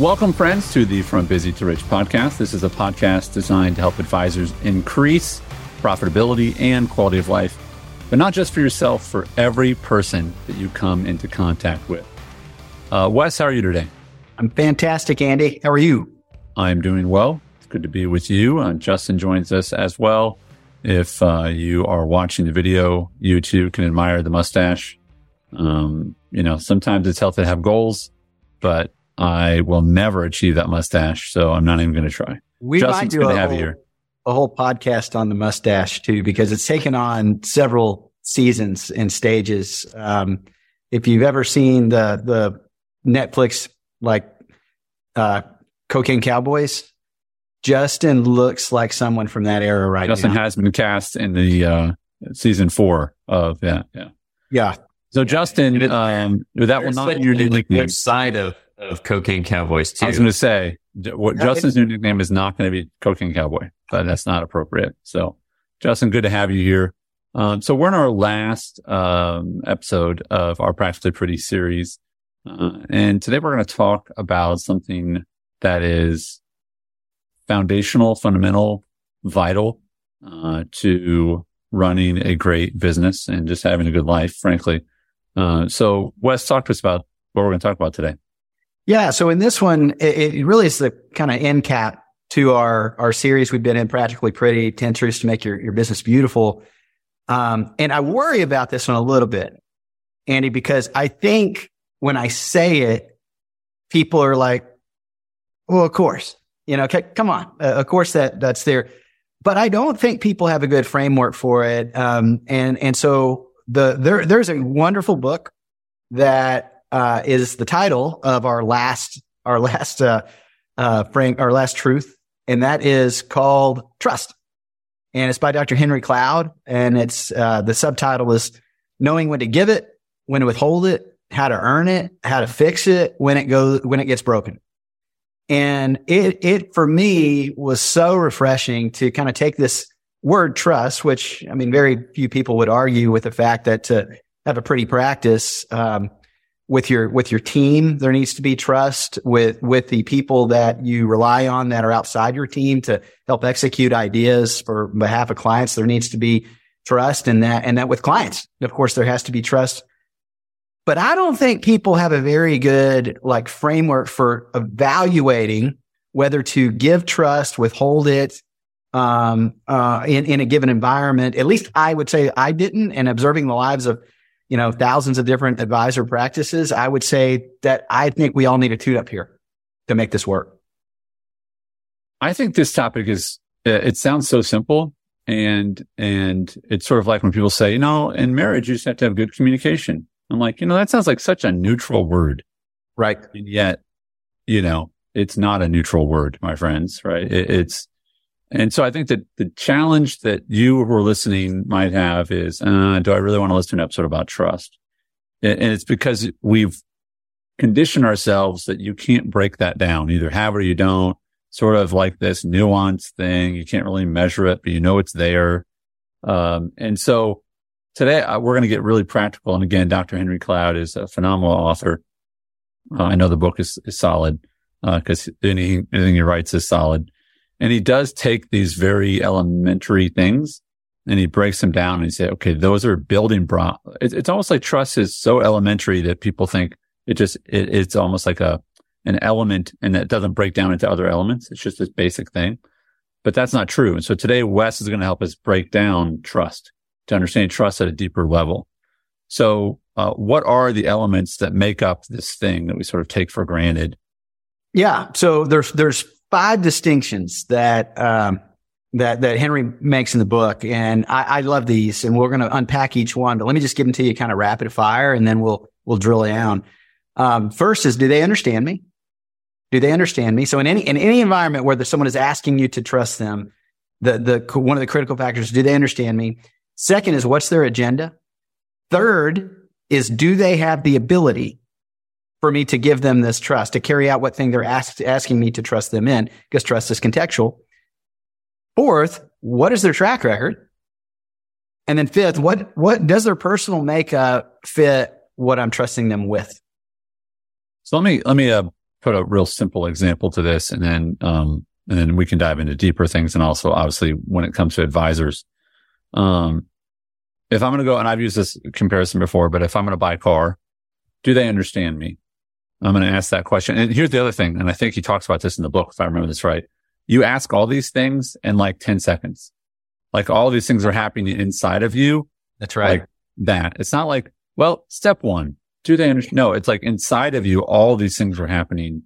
Welcome, friends, to the From Busy to Rich podcast. This is a podcast designed to help advisors increase profitability and quality of life, but not just for yourself, for every person that you come into contact with. Uh, Wes, how are you today? I'm fantastic, Andy. How are you? I'm doing well. It's good to be with you. Uh, Justin joins us as well. If uh, you are watching the video, you too can admire the mustache. Um, you know, sometimes it's healthy to have goals, but I will never achieve that mustache, so I'm not even going to try. We Justin's might do good a have whole, here. a whole podcast on the mustache too, because it's taken on several seasons and stages. Um, if you've ever seen the the Netflix like uh, Cocaine Cowboys, Justin looks like someone from that era right Justin now. has been cast in the uh, season four of yeah yeah. yeah, So Justin, it- um, that will not be your new nickname. Side of, of Cocaine Cowboys too? I was going to say, what Yeah, Justin's new nickname is not going to be Cocaine Cowboy, but that's not appropriate. So, Justin, good to have you here. Um, so we're in our last um, episode of our Practically Pretty series, uh, and today we're going to talk about something that is foundational, fundamental, vital uh, to running a great business and just having a good life, frankly. Uh, so, Wes, talk to us about what we're going to talk about today. Yeah. So in this one, it, it really is the kind of end cap to our our series we've been in, practically pretty, ten truths to make your your business beautiful. Um, and I worry about this one a little bit, Andy, because I think when I say it, people are like, well, of course, you know, okay, come on. Uh, of course that that's there. But I don't think people have a good framework for it. Um, and, and so the, there, there's a wonderful book that, uh, is the title of our last, our last, uh, uh, frame, our last truth. And that is called Trust and it's by Dr. Henry Cloud. And it's uh, the subtitle is knowing when to give it, when to withhold it, how to earn it, how to fix it when it goes when it gets broken. And it it for me was so refreshing to kind of take this word trust, which I mean, very few people would argue with the fact that to have a pretty practice um, with your with your team, there needs to be trust with with the people that you rely on that are outside your team to help execute ideas for behalf of clients. There needs to be trust in that, and that with clients, of course, there has to be trust. But I don't think people have a very good like framework for evaluating whether to give trust, withhold it, um, uh, in, in a given environment. At least I would say I didn't. And observing the lives of, you know, thousands of different advisor practices, I would say that I think we all need a tune up here to make this work. I think this topic is, uh, it sounds so simple and, and it's sort of like when people say, you know, in marriage, you just have to have good communication. I'm like, you know, that sounds like such a neutral word. Right. And yet, you know, it's not a neutral word, my friends, right? It, it's, and so I think that the challenge that you who are listening might have is, uh, do I really want to listen to an episode about trust? And it's because we've conditioned ourselves that you can't break that down. Either have or you don't. Sort of like this nuanced thing. You can't really measure it, but you know it's there. Um, and so today uh, we're going to get really practical. And again, Dr. Henry Cloud is a phenomenal author. Uh, I know the book is, is solid because anything, anything he writes is solid. And he does take these very elementary things and he breaks them down and he says, okay, those are building block. It's, it's almost like trust is so elementary that people think it just, it, it's almost like a, an element and that doesn't break down into other elements. It's just this basic thing, but that's not true. And so today Wes is going to help us break down trust to understand trust at a deeper level. So, uh, what are the elements that make up this thing that we sort of take for granted? Yeah. So there's there's five distinctions that um, that that Henry makes in the book, and I, I love these, and we're going to unpack each one. But let me just give them to you, kind of rapid fire, and then we'll we'll drill down. Um, first is, do they understand me? Do they understand me? So in any in any environment where someone is asking you to trust them, the the one of the critical factors, do they understand me? Second is, what's their agenda? Third is, do they have the ability for me to give them this trust, to carry out what thing they're ask, asking me to trust them in, because trust is contextual. Fourth, what is their track record? And then fifth, what, what does their personal makeup fit what I'm trusting them with? So let me, let me, uh, put a real simple example to this and then, um, and then we can dive into deeper things. And also obviously when it comes to advisors, um, if I'm going to go and I've used this comparison before, but if I'm going to buy a car, do they understand me? I'm going to ask that question. And here's the other thing. And I think he talks about this in the book, if I remember this right. You ask all these things in like 10 seconds. Like all these things are happening inside of you. That's right. Like that. It's not like, well, step one, do they understand? No, it's like inside of you, all these things were happening,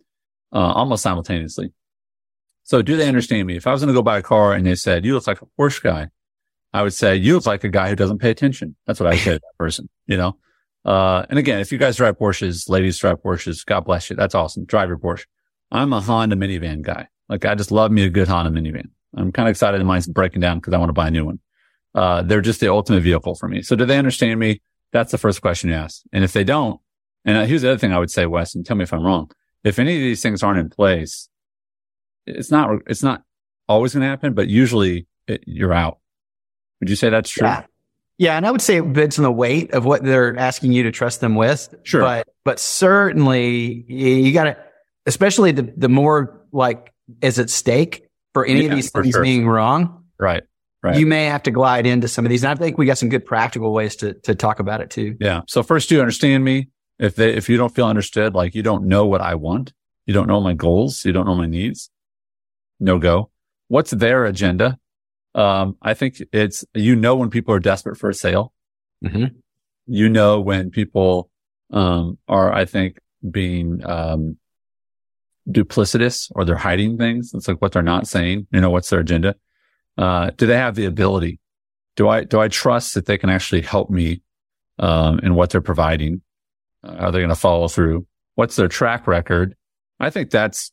uh, almost simultaneously. So do they understand me? If I was going to go buy a car and they said, you look like a Porsche guy, I would say, you look like a guy who doesn't pay attention. That's what I say to that person, you know? Uh, and again, if you guys drive Porsches, ladies drive Porsches, God bless you. That's awesome. Drive your Porsche. I'm a Honda minivan guy. Like I just love me a good Honda minivan. I'm kind of excited mine's breaking down because I want to buy a new one. Uh, they're just the ultimate vehicle for me. So do they understand me? That's the first question you ask. And if they don't, and uh, here's the other thing I would say, Wes, and tell me if I'm wrong. If any of these things aren't in place, it's not, it's not always going to happen, but usually it, you're out. Would you say that's true? Yeah. Yeah. And I would say it's on the weight of what they're asking you to trust them with. Sure. But, but certainly you got to, especially the, the more like is at stake for any Yeah, of these things sure. being wrong, Right. Right. you may have to glide into some of these. And I think we got some good practical ways to, to talk about it too. Yeah. So first, do you understand me? If they, if you don't feel understood, like you don't know what I want, you don't know my goals, you don't know my needs, no go. What's their agenda? Um, I think it's, you know, when people are desperate for a sale, Mhm. you know, when people, um, are, I think being, um, duplicitous or they're hiding things. It's like what they're not saying, you know, what's their agenda? Uh, do they have the ability? Do I, do I trust that they can actually help me, um, in what they're providing? Uh, are they going to follow through? What's their track record? I think that's,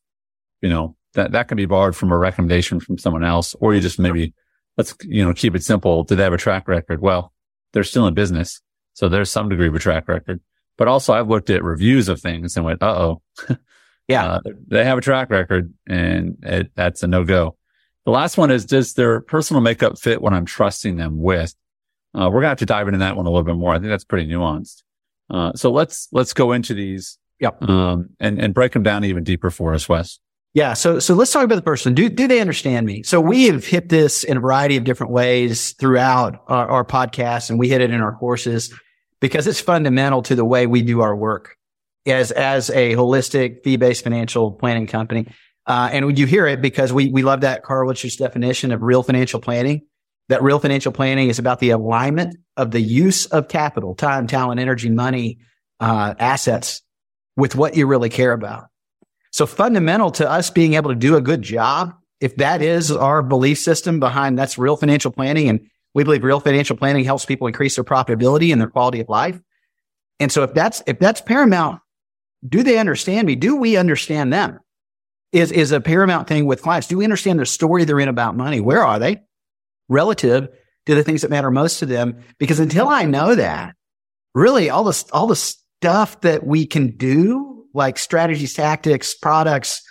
you know, that, that can be borrowed from a recommendation from someone else, or you just maybe, let's, you know, keep it simple. Do they have a track record? Well, they're still in business. So there's some degree of a track record, but also I've looked at reviews of things and went, uh oh, Yeah. uh, they have a track record and it, that's a no go. The last one is does their personal makeup fit what I'm trusting them with? Uh, we're gonna have to dive into that one a little bit more. I think that's pretty nuanced. Uh, so let's, let's go into these. Yep. Um, and, and break them down even deeper for us, Wes. Yeah. So, so let's talk about the person. Do, do they understand me? So we have hit this in a variety of different ways throughout our, our podcast and we hit it in our courses because it's fundamental to the way we do our work as, as a holistic fee-based financial planning company. Uh, and you hear it because we, we love that Carl Richards definition of real financial planning. That real financial planning is about the alignment of the use of capital, time, talent, energy, money, uh, assets with what you really care about. So fundamental to us being able to do a good job, if that is our belief system behind that's real financial planning. And we believe real financial planning helps people increase their profitability and their quality of life. And so if that's, if that's paramount, do they understand me? Do we understand them? Is, is a paramount thing with clients. Do we understand the story they're in about money? Where are they relative to the things that matter most to them? Because until I know that, really all the, all the stuff that we can do, like strategies, tactics, products,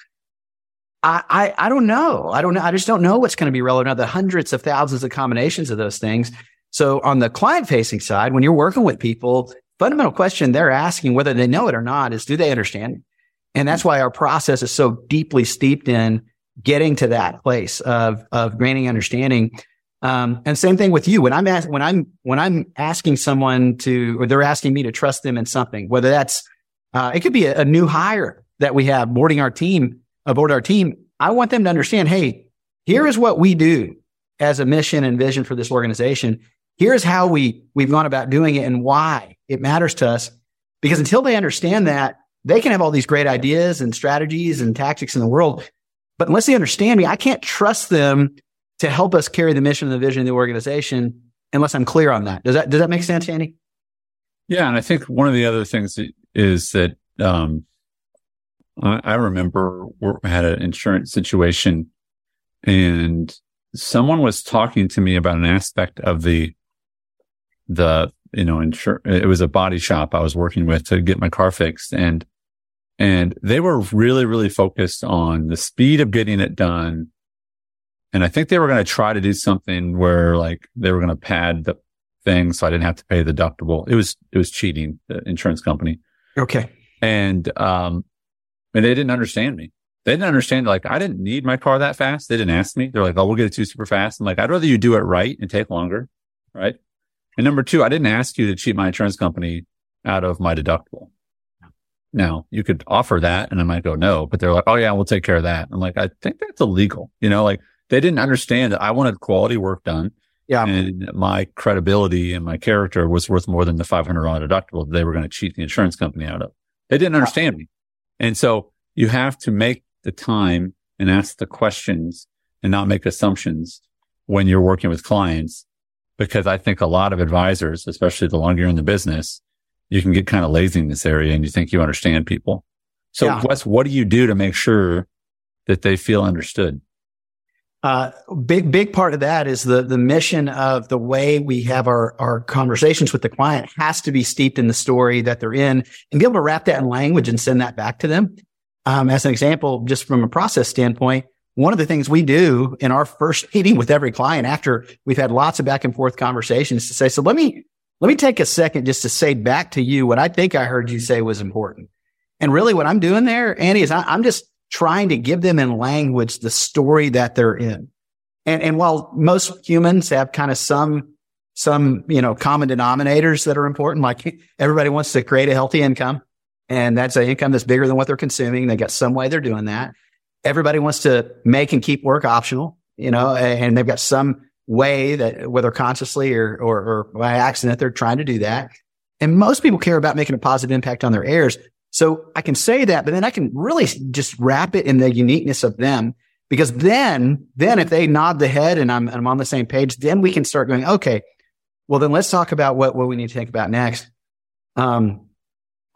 I, I, I don't know. I don't know. I just don't know what's going to be relevant. Now, the hundreds of thousands of combinations of those things. So on the client facing side, when you're working with people, fundamental question they're asking whether they know it or not is, do they understand? And that's why our process is so deeply steeped in getting to that place of, of gaining understanding. Um, and same thing with you. When I'm ask, when I'm, when I'm asking someone to, or they're asking me to trust them in something, whether that's, uh, it could be a, a new hire that we have boarding our team, aboard our team. I want them to understand, Hey, here is what we do as a mission and vision for this organization. Here's how we, we've gone about doing it and why it matters to us. Because until they understand that, they can have all these great ideas and strategies and tactics in the world. But unless they understand me, I can't trust them to help us carry the mission and the vision of the organization unless I'm clear on that. Does that, does that make sense, Andy? Yeah. And I think one of the other things is that, um, I, I remember we had an insurance situation and someone was talking to me about an aspect of the, the, you know, insur- it was a body shop I was working with to get my car fixed and, and they were really, really focused on the speed of getting it done. And I think they were going to try to do something where like they were going to pad the thing so I didn't have to pay the deductible. It was, it was cheating the insurance company. Okay. And, um, and they didn't understand me. They didn't understand like I didn't need my car that fast. They didn't ask me. They're like, "Oh, we'll get it to you super fast." I'm like, "I'd rather you do it right and take longer." Right. And number two, I didn't ask you to cheat my insurance company out of my deductible. Now you could offer that and I might go no, but they're like, Oh yeah, we'll take care of that. I'm like, I think that's illegal. You know, like they didn't understand that I wanted quality work done. Yeah. And my credibility and my character was worth more than the $500 deductible that they were going to cheat the insurance company out of. They didn't understand me. And so you have to make the time and ask the questions and not make assumptions when you're working with clients. Because I think a lot of advisors, especially the longer you're in the business, you can get kind of lazy in this area and you think you understand people. So Yeah. Wes, what do you do to make sure that they feel understood? Uh, big, big part of that is the, the mission of the way we have our, our conversations with the client has to be steeped in the story that they're in and be able to wrap that in language and send that back to them. Um, as an example, just from a process standpoint, one of the things we do in our first meeting with every client after we've had lots of back and forth conversations to say, so let me, let me take a second just to say back to you what I think I heard you say was important. And really what I'm doing there, Andy, is I, I'm just trying to give them in language the story that they're in. And, and while most humans have kind of some, some, you know, common denominators that are important, like everybody wants to create a healthy income and that's an income that's bigger than what they're consuming. They got some way they're doing that. Everybody wants to make and keep work optional, you know, and they've got some way that whether consciously or, or, or by accident, they're trying to do that. And most people care about making a positive impact on their heirs. So I can say that, but then I can really just wrap it in the uniqueness of them because then, then if they nod the head and I'm, I'm on the same page, then we can start going, okay, well, then let's talk about what, what we need to think about next. Um,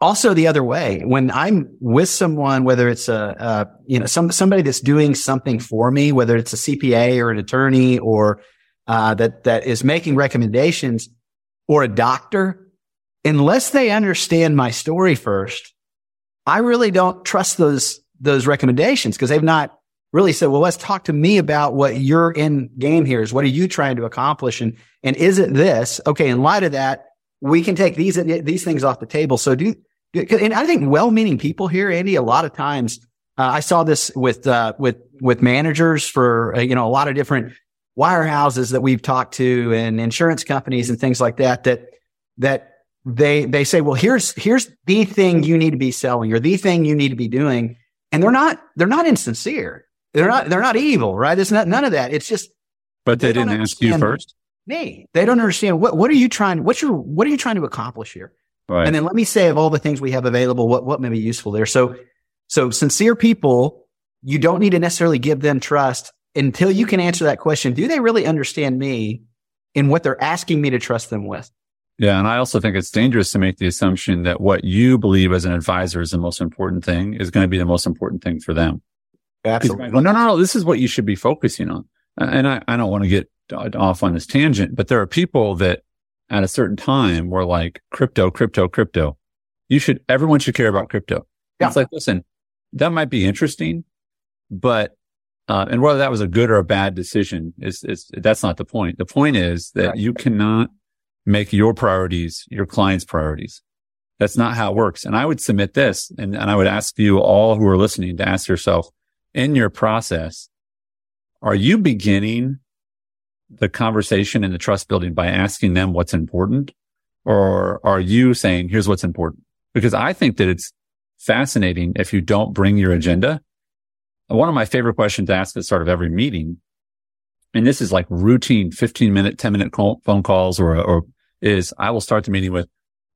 also the other way, when I'm with someone, whether it's a, a you know, some, somebody that's doing something for me, whether it's a CPA or an attorney or, uh, that, that is making recommendations or a doctor, unless they understand my story first, I really don't trust those, those recommendations because they've not really said, well, let's talk to me about what your end game here is. What are you trying to accomplish? And, and is it this? Okay. In light of that, we can take these, these things off the table. So do, and I think well-meaning people here, Andy, a lot of times, uh, I saw this with, uh, with, with managers for, uh, you know, a lot of different wirehouses that we've talked to and insurance companies and things like that, that, that they, they say, well, here's, here's the thing you need to be selling or the thing you need to be doing. And they're not, they're not insincere. They're not, they're not evil, right? It's not, none of that. It's just, But they, They didn't ask you first. me. They don't understand what, what are you trying, what's your, what are you trying to accomplish here? Right. And then let me say of all the things we have available, what, what may be useful there. So, so sincere people, you don't need to necessarily give them trust until you can answer that question. Do they really understand me in what they're asking me to trust them with? Yeah. And I also think it's dangerous to make the assumption that what you believe as an advisor is the most important thing is going to be the most important thing for them. Absolutely. go, no, no, no, this is what you should be focusing on. And I, I don't want to get off on this tangent, but there are people that at a certain time were like crypto, crypto, crypto. You should, everyone should care about crypto. Yeah. It's like, listen, that might be interesting, but, uh, and whether that was a good or a bad decision is, is, that's not the point. The point is that Right. you cannot make your priorities your client's priorities. That's not how it works. And I would submit this and, and I would ask you all who are listening to ask yourself in your process, are you beginning the conversation and the trust building by asking them what's important? Or are you saying, here's what's important? Because I think that it's fascinating if you don't bring your agenda. One of my favorite questions to ask at the start of every meeting, and this is like routine 15 minute, 10 minute phone calls or, or is I will start the meeting with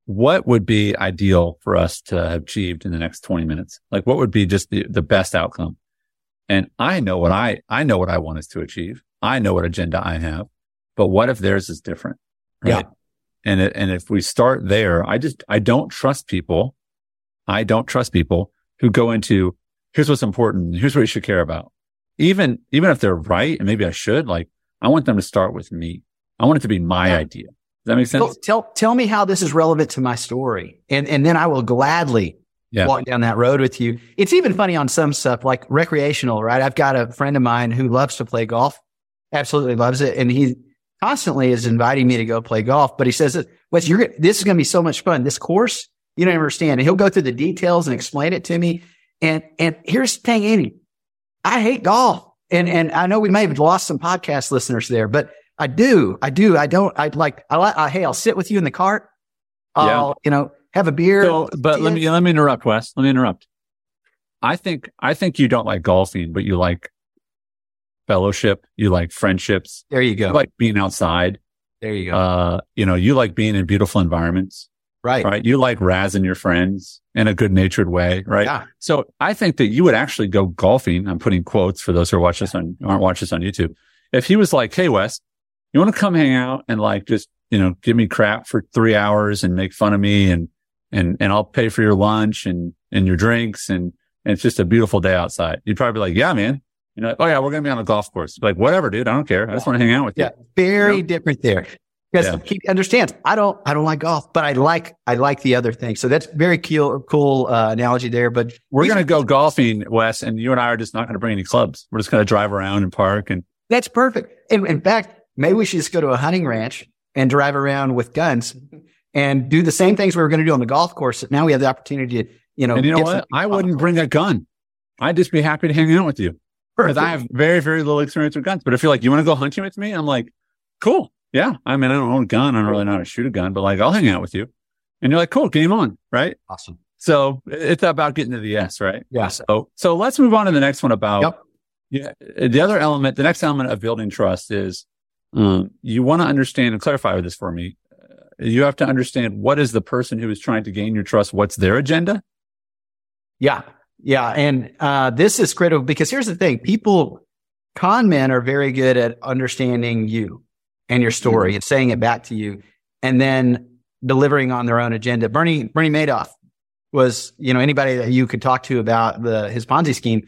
what would be ideal for us to have achieved in the next 20 minutes? Like what would be just the, the best outcome? And I know what I, I know what I want us to achieve. I know what agenda I have, but what if theirs is different? Yeah. And it, and if we start there, I just, I don't trust people. I don't trust people who go into, here's what's important. Here's what you should care about. Even, even if they're right, and maybe I should, like, I want them to start with me. I want it to be my Yeah. idea. Does that make sense? Tell, tell, tell me how this is relevant to my story. And, and then I will gladly Yeah. walk down that road with you. It's even funny on some stuff like recreational, right? I've got a friend of mine who loves to play golf, absolutely loves it. And he constantly is inviting me to go play golf, but he says, Wes, you're, this is going to be so much fun. This course, you don't understand. And he'll go through the details and explain it to me. And, and here's the thing, Andy, I hate golf. And, and I know we may have lost some podcast listeners there, but I do. I do. I don't, I like, I like, hey, I'll sit with you in the cart. I'll, Yeah. you know, have a beer. So, but let me let me interrupt, Wes. Let me interrupt. I think I think you don't like golfing, but you like fellowship. You like friendships. there you You go. like being outside. there you go. Uh, you know, you like being in beautiful environments, right. right? You like razzing your friends in a good natured way, right? Yeah. So I think that you would actually go golfing. I'm putting quotes for those who are watching this on aren't watching this on YouTube. If he was like, "Hey, Wes, you want to come hang out and like just you know give me crap for three hours and make fun of me and and and I'll pay for your lunch and and your drinks and and it's just a beautiful day outside," you'd probably be like, "Yeah, man." You know, like, oh yeah, we're gonna be on a golf course. Like, whatever, dude. I don't care. I just want to hang out with you. Yeah. Very Yeah. different there. Because Yeah. he understands I don't I don't like golf, but I like I like the other thing. So that's very cool cool uh, analogy there. But We're gonna go golfing, Wes, and you and I are just not gonna bring any clubs. We're just gonna drive around and park and That's perfect. In, in fact, maybe we should just go to a hunting ranch and drive around with guns and do the same things we were going to do on the golf course. Now we have the opportunity to, you know, And you know what? I wouldn't bring a gun. I'd just be happy to hang out with you because I have very, very little experience with guns. But if you're like, you want to go hunting with me? I'm like, cool. Yeah. I mean, I don't own a gun. I don't really know how to shoot a gun, but like, I'll hang out with you. And you're like, cool, game on. Right. awesome. So it's about getting to the yes, right? Yeah. So, so let's move on to the next one about, Yep. yeah. The other element, the next element of building trust is, um, you want to understand and clarify this for me. Uh, You have to understand what is the person who is trying to gain your trust? What's their agenda? Yeah. Yeah. And, uh, this is critical because here's the thing. People, con men are very good at understanding you and your story and saying it back to you and then delivering on their own agenda. Bernie, Bernie Madoff was, you know, anybody that you could talk to about the, his Ponzi scheme,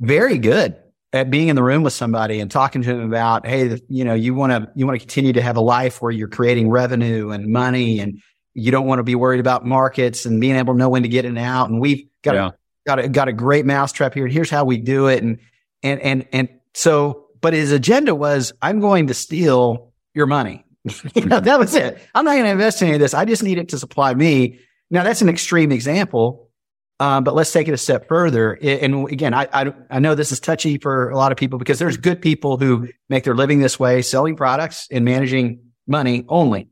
very good at being in the room with somebody and talking to them about, Hey, you know, you want to, you want to continue to have a life where you're creating revenue and money and you don't want to be worried about markets and being able to know when to get in and out. And we've got Yeah. a, got a, got a great mousetrap here. And Here's how we do it. And, and, and, and so, but his agenda was, I'm going to steal your money. you know, that was it. I'm not going to invest in any of this. I just need it to supply me. Now that's an extreme example. Um, but let's take it a step further. And again, I, I, I know this is touchy for a lot of people because there's good people who make their living this way, selling products and managing money only.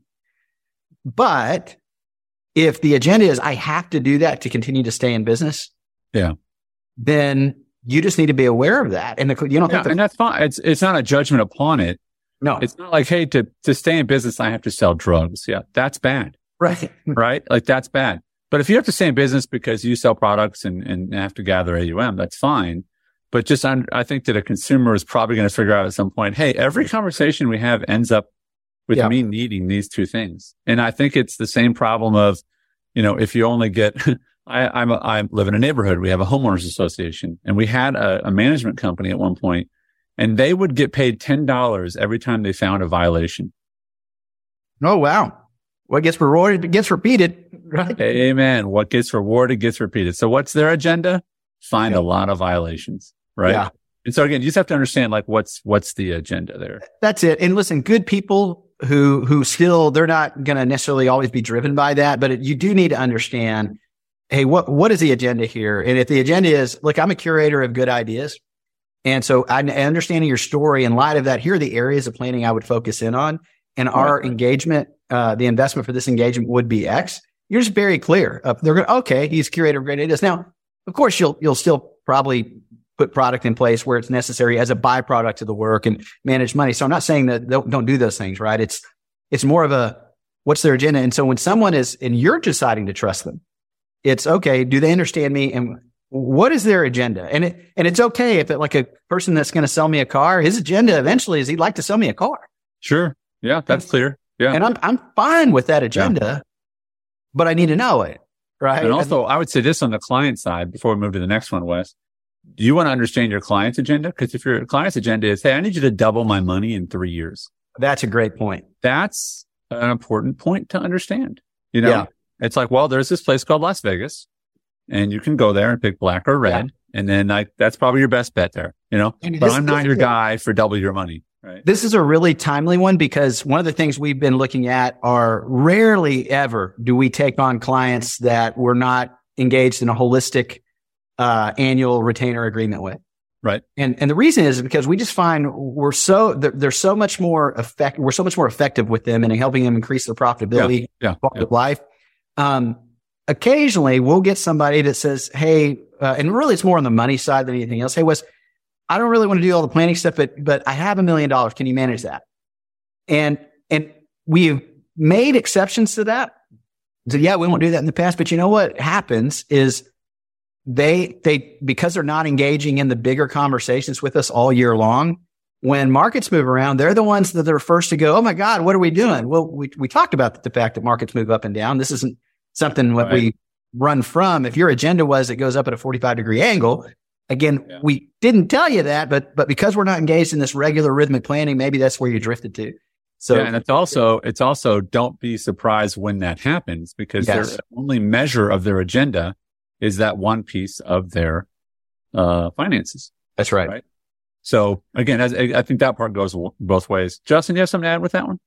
But if the agenda is, I have to do that to continue to stay in business. Yeah. Then you just need to be aware of that. And the, you don't Yeah, think the, and that's fine. It's it's not a judgment upon it. no, It's not like, hey, to to stay in business, I have to sell drugs. Yeah, that's bad, right. right? Like that's bad. But if you have to stay in business because you sell products and and have to gather AUM, that's fine. But just un- I think that a consumer is probably going to figure out at some point, hey, every conversation we have ends up with Yeah. me needing these two things. And I think it's the same problem of, you know, if you only get, I, I'm, a, I live in a neighborhood. We have a homeowners association and we had a, a management company at one point and they would get paid $10 every time they found a violation. Oh, wow. What gets rewarded gets repeated, right? Amen. What gets rewarded gets repeated. So what's their agenda? Find Yeah. a lot of violations, right? Yeah. And so again, you just have to understand like what's, what's the agenda there? That's it. And listen, good people who, who still, they're not going to necessarily always be driven by that, but it, you do need to understand, Hey, what, what is the agenda here? And if the agenda is, look, I'm a curator of good ideas. And so I, understanding your story in light of that, here are the areas of planning I would focus in on. And our engagement, uh, the investment for this engagement would be X. You're just very clear. Uh, they're going, okay, he's curator of great ideas. Now, of course, you'll, you'll still probably put product in place where it's necessary as a byproduct of the work and manage money. So I'm not saying that don't, don't do those things, right? It's, it's more of a, what's their agenda? And so when someone is, and you're deciding to trust them, it's okay. Do they understand me? And what is their agenda? And it, and it's okay if it like a person that's going to sell me a car, his agenda eventually is he'd like to sell me a car. Sure. Yeah. That's clear. Yeah. And I'm, I'm fine with that agenda, but I need to know it. Right. And also, I would say this on the client side before we move to the next one, Wes. Do you want to understand your client's agenda? Because if your client's agenda is, hey, I need you to double my money in three years, that's a great point. that's an important point to understand. You know, Yeah. it's like, well, there's this place called Las Vegas and you can go there and pick black or red. And then like, that's probably your best bet there, you know, And but I'm not your guy for double your money. Right. This is a really timely one because one of the things we've been looking at are rarely ever do we take on clients that we're not engaged in a holistic uh, annual retainer agreement with. Right. And and the reason is because we just find we're so they're, they're so much more effective. We're so much more effective with them and in helping them increase their profitability, Yeah. quality yeah. of life. Um, occasionally we'll get somebody that says, Hey, uh, and really it's more on the money side than anything else. Hey, Wes, I don't really want to do all the planning stuff, but, but I have a million dollars. Can you manage that? And, and we've made exceptions to that. So yeah, we won't do that in the past, but you know what happens is they, they, because they're not engaging in the bigger conversations with us all year long, when markets move around, they're the ones that are first to go, Oh my God, what are we doing? Well, we, we talked about the fact that markets move up and down. This isn't something what Right. we run from. If your agenda was it goes up at a 45 degree angle, again, Yeah. we didn't tell you that, but, but because we're not engaged in this regular rhythmic planning, maybe that's where you drifted to. So yeah, and it's also it's also don't be surprised when that happens because Yes. their only measure of their agenda is that one piece of their uh, finances. that's right. Right. So again, as, I I think that part goes both ways. Justin, you have something to add with that one?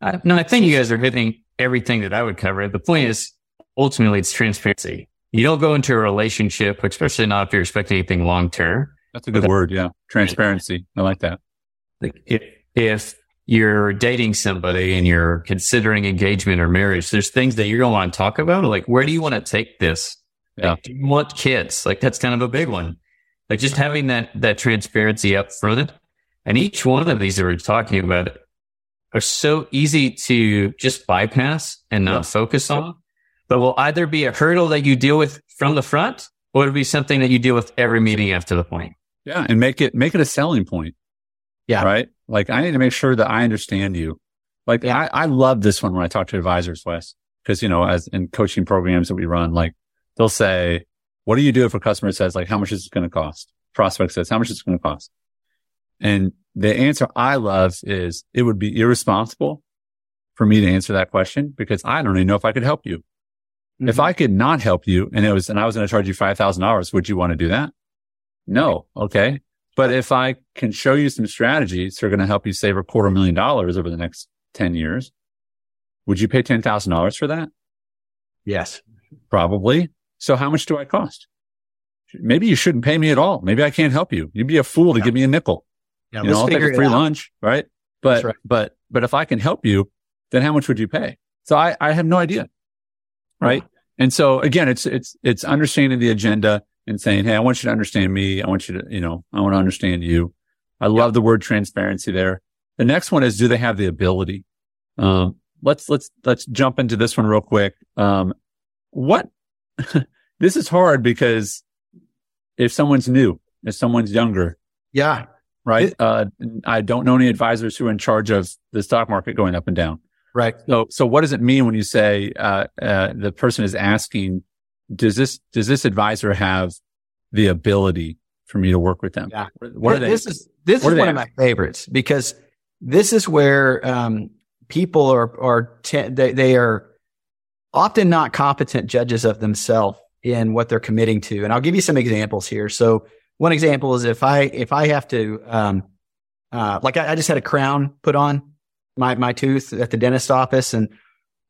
I, no, I think you guys are hitting everything that I would cover. The point is ultimately it's transparency. You don't go into a relationship, especially not if you're expecting anything long term. That's a good word. Yeah, transparency. I like that. Like if, if you're dating somebody and you're considering engagement or marriage, there's things that you're going to want to talk about. Like, where do you want to take this? Yeah. Like, do you want kids? Like, that's kind of a big one. Like just having that, that transparency up front. And each one of these that we're talking about are so easy to just bypass and not Yeah. focus on, but will either be a hurdle that you deal with from the front or it'll be something that you deal with every meeting after the point. Yeah, and make it make it a selling point. Yeah. Right. Like I need to make sure that I understand you. Like Yeah. I, I love this one when I talk to advisors, Wes, because you know, as in coaching programs that we run, like they'll say, "What do you do if a customer says like, how much is it going to cost?" Prospect says, "How much is it going to cost?" And the answer I love is, it would be irresponsible for me to answer that question because I don't even know if I could help you. If Mhm. I could not help you and it was, and I was going to charge you $5,000, would you want to do that? No. Okay. But if I can show you some strategies that are going to help you save a quarter million dollars over the next 10 years, would you pay $10,000 for that? yes. Probably. So how much do I cost? Maybe you shouldn't pay me at all. Maybe I can't help you. You'd be a fool to Yeah. give me a nickel. Yeah, you know, I'll take a free lunch, right? But, right. but, but if I can help you, then how much would you pay? So I, I have no idea. Right. And so again, it's, it's, it's understanding the agenda and saying, Hey, I want you to understand me. I want you to, you know, I want to understand you. I love the word transparency there. The next one is, do they have the ability? Um, let's, let's, let's jump into this one real quick. Um, what, this is hard because if someone's new, if someone's younger, Yeah. right? It- uh, I don't know any advisors who are in charge of the stock market going up and down. Right. So, so what does it mean when you say, uh, uh, the person is asking, does this, does this advisor have the ability for me to work with them? Yeah. What are they? This is this is one of my favorites because this is where um, people are are te- they, they are often not competent judges of themselves in what they're committing to. And I'll give you some examples here. So one example is if I if I have to um, uh, like I, I just had a crown put on my my tooth at the dentist office, and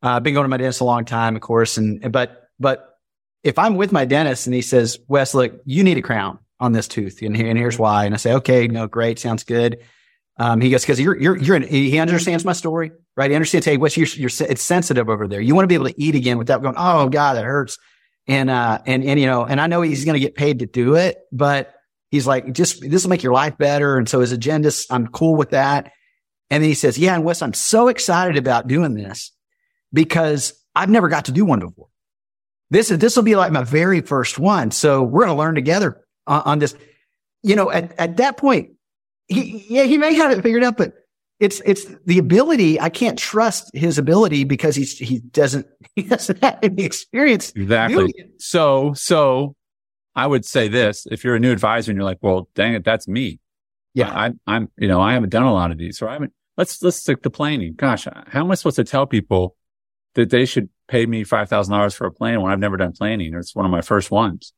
uh, I've been going to my dentist a long time, of course. And but but if I'm with my dentist and he says, Wes, look, you need a crown on this tooth, and, and here's why. And I say, okay, no, great, sounds good. Um, he goes, because you're you're you're. He understands my story, right? He understands. Hey, Wes, you're, you're it's sensitive over there. You want to be able to eat again without going, oh God, that hurts. And uh and and you know, and I know he's going to get paid to do it, but he's like, just this will make your life better. And so his agenda, I'm cool with that. And then he says, yeah, and Wes, I'm so excited about doing this because I've never got to do one before. This is, this will be like my very first one. So we're going to learn together on, on this. You know, at, at that point, he, yeah, he may have it figured out, but it's, it's the ability. I can't trust his ability because he's, he doesn't, he doesn't have any experience. Exactly. So, so I would say this, if you're a new advisor and you're like, well, dang it, that's me. Yeah. I, I'm, you know, I haven't done a lot of these, or I haven't, let's, let's stick to planning. Gosh, how am I supposed to tell people that they should pay me $5,000 for a plan when I've never done planning or it's one of my first ones?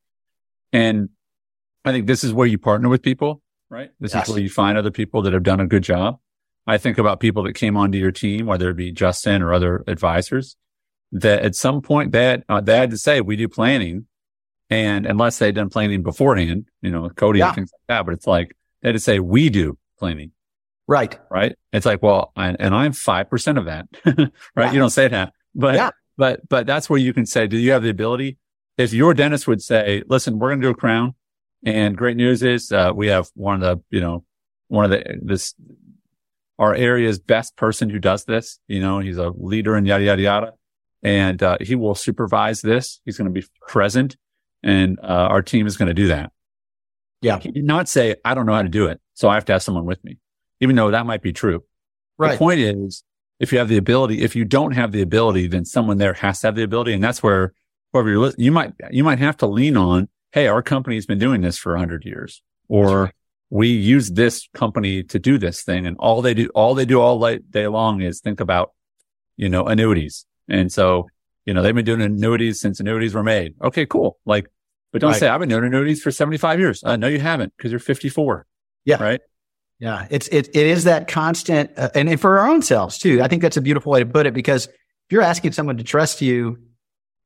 And I think this is where you partner with people, right? This Yes. is where you find other people that have done a good job. I think about people that came onto your team, whether it be Justin or other advisors that at some point they had, uh, they had to say, we do planning And unless they'd done planning beforehand, you know, Cody Yeah. and things like that, but it's like they had to say, we do cleaning. Right. right? It's like, well, I, and I'm 5% of that, right? Yeah. You don't say that, but, Yeah. but, but that's where you can say, do you have the ability? If your dentist would say, listen, we're going to do a crown and great news is, uh, we have one of the, you know, one of the, this, our area's best person who does this, you know, he's a leader and yada, yada, yada. And, uh, he will supervise this. He's going to be present and, uh, our team is going to do that. Yeah. Not say, I don't know how to do it. So I have to have someone with me, even though that might be true. The point is, if you have the ability, if you don't have the ability, then someone there has to have the ability. And that's where whoever you're, lis- you might, you might have to lean on, Hey, our company's been doing this for a hundred years or right. we use this company to do this thing. And all they do, all they do all day long is think about, you know, annuities. And so, you know, they've been doing annuities since annuities were made. Okay, cool. Like, but don't Right. say I've been doing annuities for 75 years. Uh, no, you haven't because you're 54. Yeah. Right. Yeah, it's it it is that constant, uh, and, and for our own selves too. I think that's a beautiful way to put it because if you're asking someone to trust you,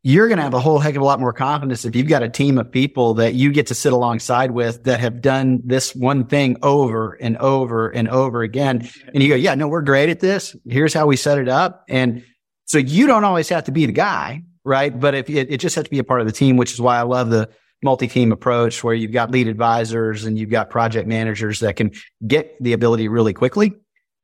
you're going to have a whole heck of a lot more confidence if you've got a team of people that you get to sit alongside with that have done this one thing over and over and over again, and you go, "Yeah, no, we're great at this. Here's how we set it up," and so you don't always have to be the guy, right? But if it, it just has to be a part of the team, which is why I love the multi-team approach where you've got lead advisors and you've got project managers that can get the ability really quickly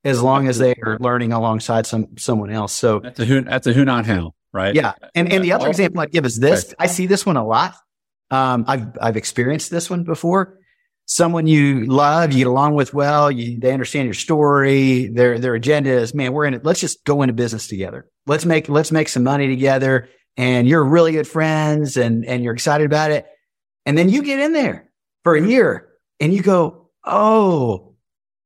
as long as they are learning alongside some someone else. So That's a who, that's a who, not how. Right. yeah. And and the other example I'd give is this. I see this one a lot. Um, I've I've experienced this one before. Someone you love, you get along with well, you, they understand your story. Their their agenda is, man, we're in it. Let's just go into business together. Let's make let's make some money together. And you're really good friends, and and you're excited about it. And then you get in there for a year, and you go, oh,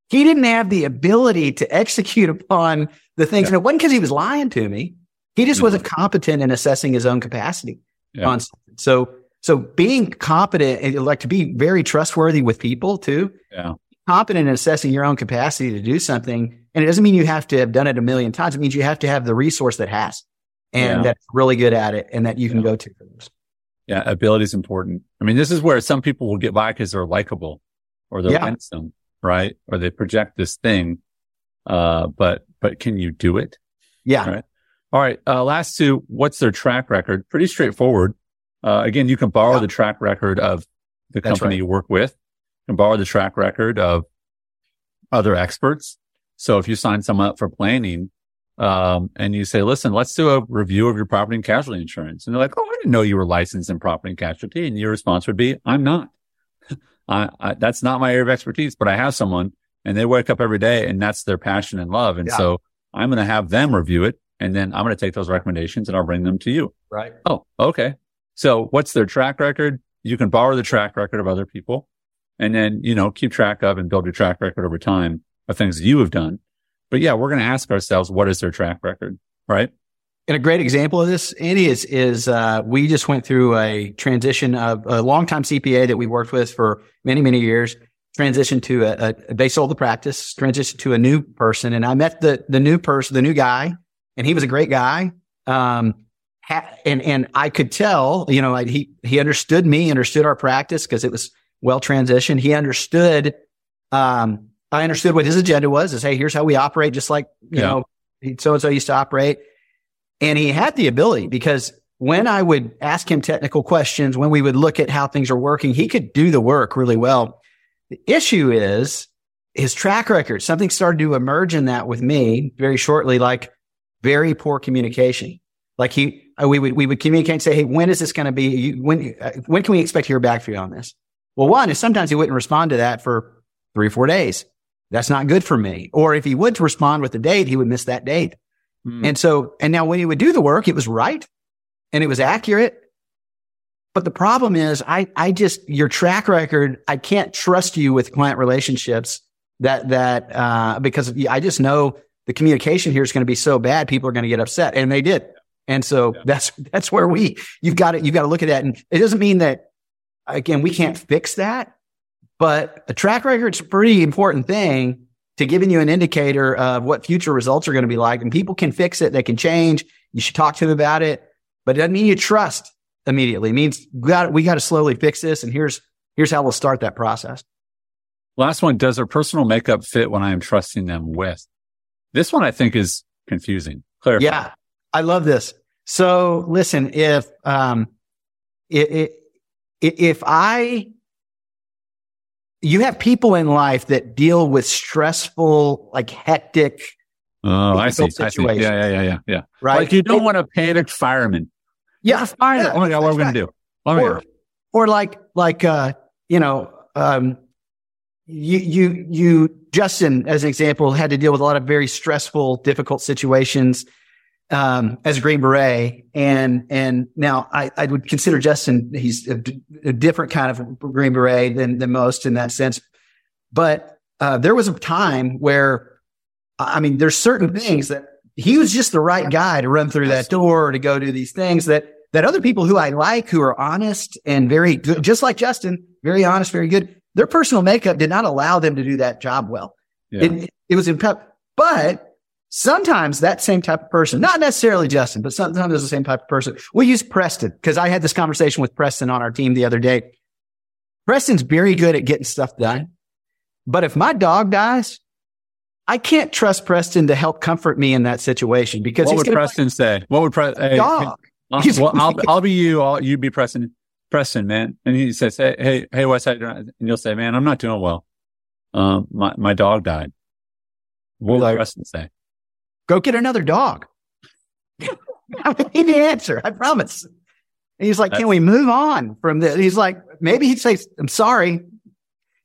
he didn't have the ability to execute upon the things. And it wasn't because he was lying to me. He just wasn't competent in assessing his own capacity Yeah. on something. So, so being competent, like to be very trustworthy with people too, Yeah. competent in assessing your own capacity to do something. And it doesn't mean you have to have done it a million times. It means you have to have the resource that has and Yeah. that's really good at it and that you can Yeah. go to for. Yeah. Ability is important. I mean, this is where some people will get by because they're likable or they're Yeah. winsome, right? Or they project this thing. Uh, but, but can you do it? Yeah. Right. All right. Uh, last two, what's their track record? Pretty straightforward. Uh, again, you can borrow the track record of the That's company right. you work with. You can borrow the track record of other experts. So if you sign someone up for planning, um, and you say, listen, let's do a review of your property and casualty insurance. And they're like, Oh, I didn't know you were licensed in property and casualty. And your response would be, I'm not. I, I, that's not my area of expertise, but I have someone and they wake up every day and that's their passion and love. And Yeah. so I'm going to have them review it and then I'm going to take those recommendations and I'll bring them to you. Right. Oh, okay. So what's their track record? You can borrow the track record of other people and then, you know, keep track of and build your track record over time of things you have done. But yeah, we're going to ask ourselves, what is their track record? Right. And a great example of this, Andy, is is uh, we just went through a transition of a longtime CPA that we worked with for many many years. Transitioned to a, a they sold the practice. Transitioned to a new person, and I met the the new person, the new guy, and he was a great guy. Um, ha- and and I could tell, you know, he he understood me, understood our practice because it was well transitioned. He understood. Um, I understood what his agenda was. Is hey, here's how we operate, just like you Yeah. know, so and so used to operate. And he had the ability because when I would ask him technical questions, when we would look at how things are working, he could do the work really well. The issue is his track record. Something started to emerge in that with me very shortly, like very poor communication. Like he, uh, we would, we would communicate and say, Hey, when is this going to be? You, when, uh, when can we expect to hear back from you on this? Well, one is sometimes he wouldn't respond to that for three or four days. That's not good for me. Or if he would respond with a date, he would miss that date. Hmm. And so, and now when he would do the work, it was right and it was accurate. But the problem is I, I just, your track record, I can't trust you with client relationships that, that, uh, because I just know the communication here is going to be so bad. People are going to get upset and they did. And so Yeah. that's, that's where we, you've got to, you've got to look at that. And it doesn't mean that again, we can't fix that, but a track record is a pretty important thing to giving you an indicator of what future results are going to be like. And people can fix it. They can change. You should talk to them about it, but it doesn't mean you trust immediately. It means we got, we got to slowly fix this. And here's, here's how we'll start that process. Last one. Does their personal makeup fit when I am trusting them with? This one I think is confusing. Clarify. Yeah. I love this. So listen, if, um, if, if I, you have people in life that deal with stressful, like hectic, Oh, I see. I see. Yeah, yeah, yeah, yeah, yeah. Right. Like you don't it, want a panicked fireman. Yeah. Fire. Yeah, oh my God, what are we going to do? Or, or like, like, uh, you know, um, you, you, you, Justin, as an example, had to deal with a lot of very stressful, difficult situations um, as a Green Beret. And, and now I, I would consider Justin, he's a, a, different kind of Green Beret than, than most in that sense. But, uh, there was a time where, I mean, there's certain things that he was just the right guy to run through that door to go do these things that, that other people who I like, who are honest and very good, just like Justin, very honest, very good. Their personal makeup did not allow them to do that job well. Yeah. It, it was imp- but Sometimes that same type of person, not necessarily Justin, but sometimes there's the same type of person. We use Preston because I had this conversation with Preston on our team the other day. Preston's very good at getting stuff done. But if my dog dies, I can't trust Preston to help comfort me in that situation because what would Preston say? What would Preston? Hey, dog? Hey, well, I'll, I'll be you. I'll, you be Preston. Preston, man. And he says, Hey, hey, hey, what's that? And you'll say, man, I'm not doing well. Um, my, my dog died. What would like, Preston say? Go get another dog. I need the answer. I promise. And he's like, can we move on from this? He's like, maybe he'd say, I'm sorry.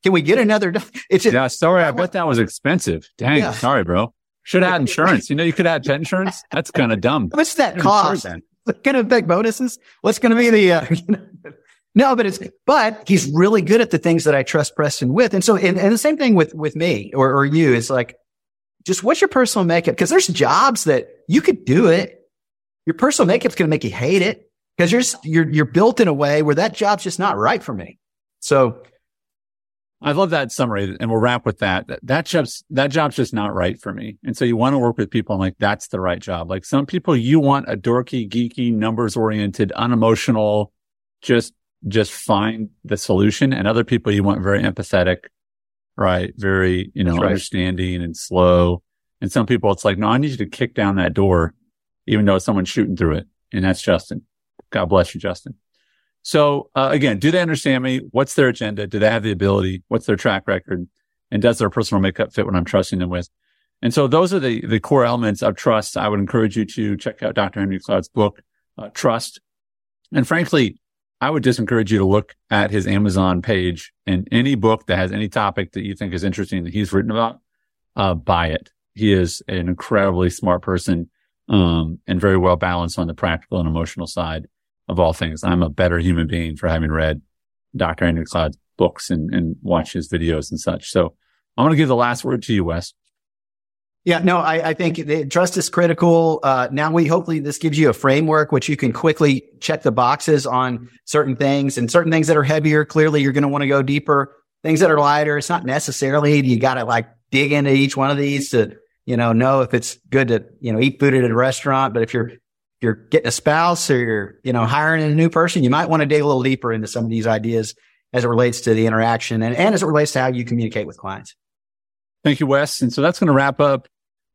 Can we get another dog? It's just, yeah, sorry. I, I bet that was expensive. Dang. Yeah. Sorry, bro. Should have had insurance. You know, you could have had pet insurance. That's kind of dumb. What's that cost? What's going to affect bonuses? What's going to be the, uh, no, but it's, but he's really good at the things that I trust Preston with. And so, and, and the same thing with, with me or, or you is like, just what's your personal makeup? Because there's jobs that you could do it. Your personal makeup's going to make you hate it because you're, you're, you're built in a way where that job's just not right for me. So I love that summary and we'll wrap with that. That, that job's, that job's just not right for me. And so you want to work with people and like, that's the right job. Like some people, you want a dorky, geeky, numbers oriented, unemotional, just, just find the solution. And other people, you want very empathetic, right? Very, you know, right. understanding and slow. And some people, it's like, no, I need you to kick down that door, even though someone's shooting through it. And that's Justin. God bless you, Justin. So uh, again, do they understand me? What's their agenda? Do they have the ability? What's their track record? And does their personal makeup fit what I'm trusting them with? And so those are the, the core elements of trust. I would encourage you to check out Dr. Henry Cloud's book, uh, Trust. And frankly, I would just encourage you to look at his Amazon page and any book that has any topic that you think is interesting that he's written about, uh, buy it. He is an incredibly smart person, um, and very well balanced on the practical and emotional side of all things. I'm a better human being for having read Dr. Andrew Cloud's books and, and watch his videos and such. So I'm going to give the last word to you, Wes. Yeah, no, I, I think trust is critical. Uh, now we hopefully this gives you a framework which you can quickly check the boxes on certain things and certain things that are heavier. Clearly, you're going to want to go deeper. Things that are lighter, it's not necessarily you got to like dig into each one of these to you know know if it's good to you know eat food at a restaurant. But if you're if you're getting a spouse or you're you know hiring a new person, you might want to dig a little deeper into some of these ideas as it relates to the interaction and, and as it relates to how you communicate with clients. Thank you, Wes. And so that's going to wrap up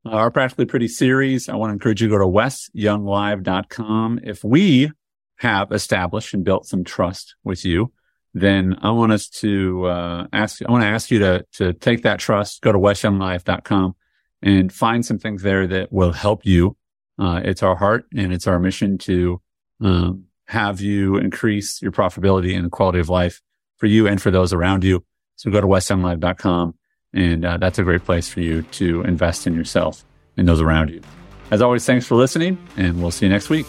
uh, our Practically Pretty series. I want to encourage you to go to wesyounglive.com. If we have established and built some trust with you, then I want us to uh, ask. I want to ask you to to take that trust, go to wesyounglive.com, and find some things there that will help you. Uh, it's our heart and it's our mission to um, have you increase your profitability and quality of life for you and for those around you. So go to wesyounglive.com and uh, that's a great place for you to invest in yourself and those around you. As always, thanks for listening, and we'll see you next week.